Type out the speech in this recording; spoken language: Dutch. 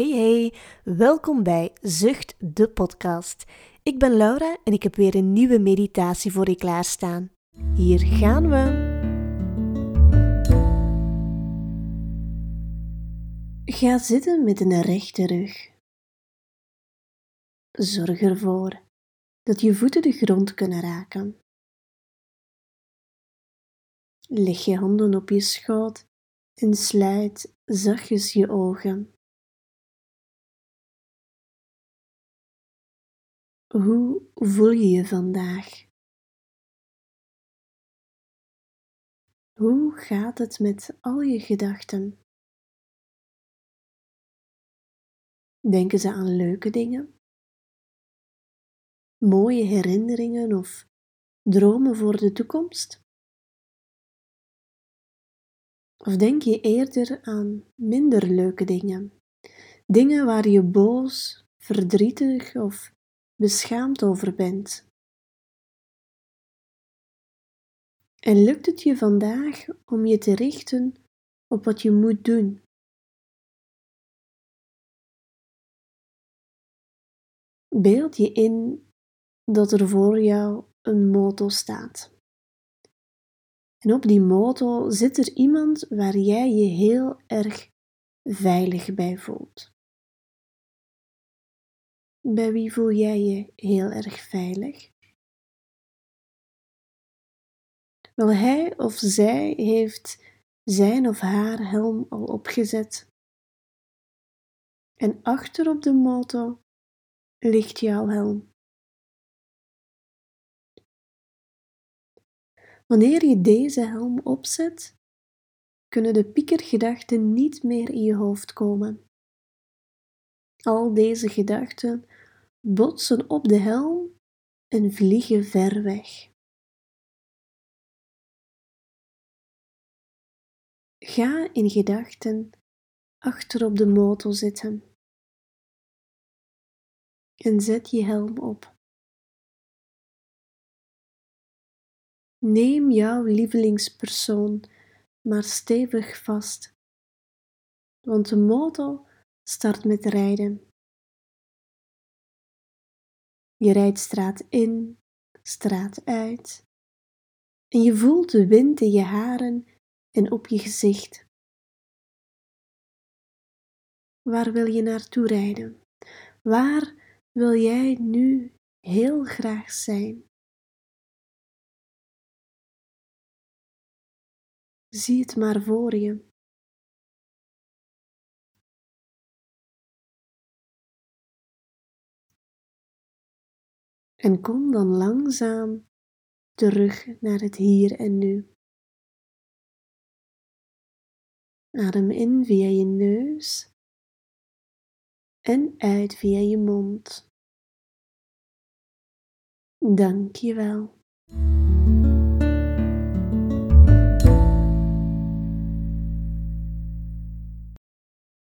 Hey hey, welkom bij Zucht de podcast. Ik ben Laura en ik heb weer een nieuwe meditatie voor je klaarstaan. Hier gaan we. Ga zitten met een rechte rug. Zorg ervoor dat je voeten de grond kunnen raken. Leg je handen op je schoot en sluit zachtjes je ogen. Hoe voel je je vandaag? Hoe gaat het met al je gedachten? Denken ze aan leuke dingen? Mooie herinneringen of dromen voor de toekomst? Of denk je eerder aan minder leuke dingen? Dingen waar je boos, verdrietig of beschaamd over bent. En lukt het je vandaag om je te richten op wat je moet doen? Beeld je in dat er voor jou een moto staat. En op die moto zit er iemand waar jij je heel erg veilig bij voelt. Bij wie voel jij je heel erg veilig? Wel, hij of zij heeft zijn of haar helm al opgezet. En achter op de moto ligt jouw helm. Wanneer je deze helm opzet, kunnen de piekergedachten niet meer in je hoofd komen. Al deze gedachten botsen op de helm en vliegen ver weg. Ga in gedachten achter op de motor zitten en zet je helm op. Neem jouw lievelingspersoon maar stevig vast, want de motor start met rijden. Je rijdt straat in, straat uit. En je voelt de wind in je haren en op je gezicht. Waar wil je naartoe rijden? Waar wil jij nu heel graag zijn? Zie het maar voor je. En kom dan langzaam terug naar het hier en nu. Adem in via je neus en uit via je mond. Dank je wel.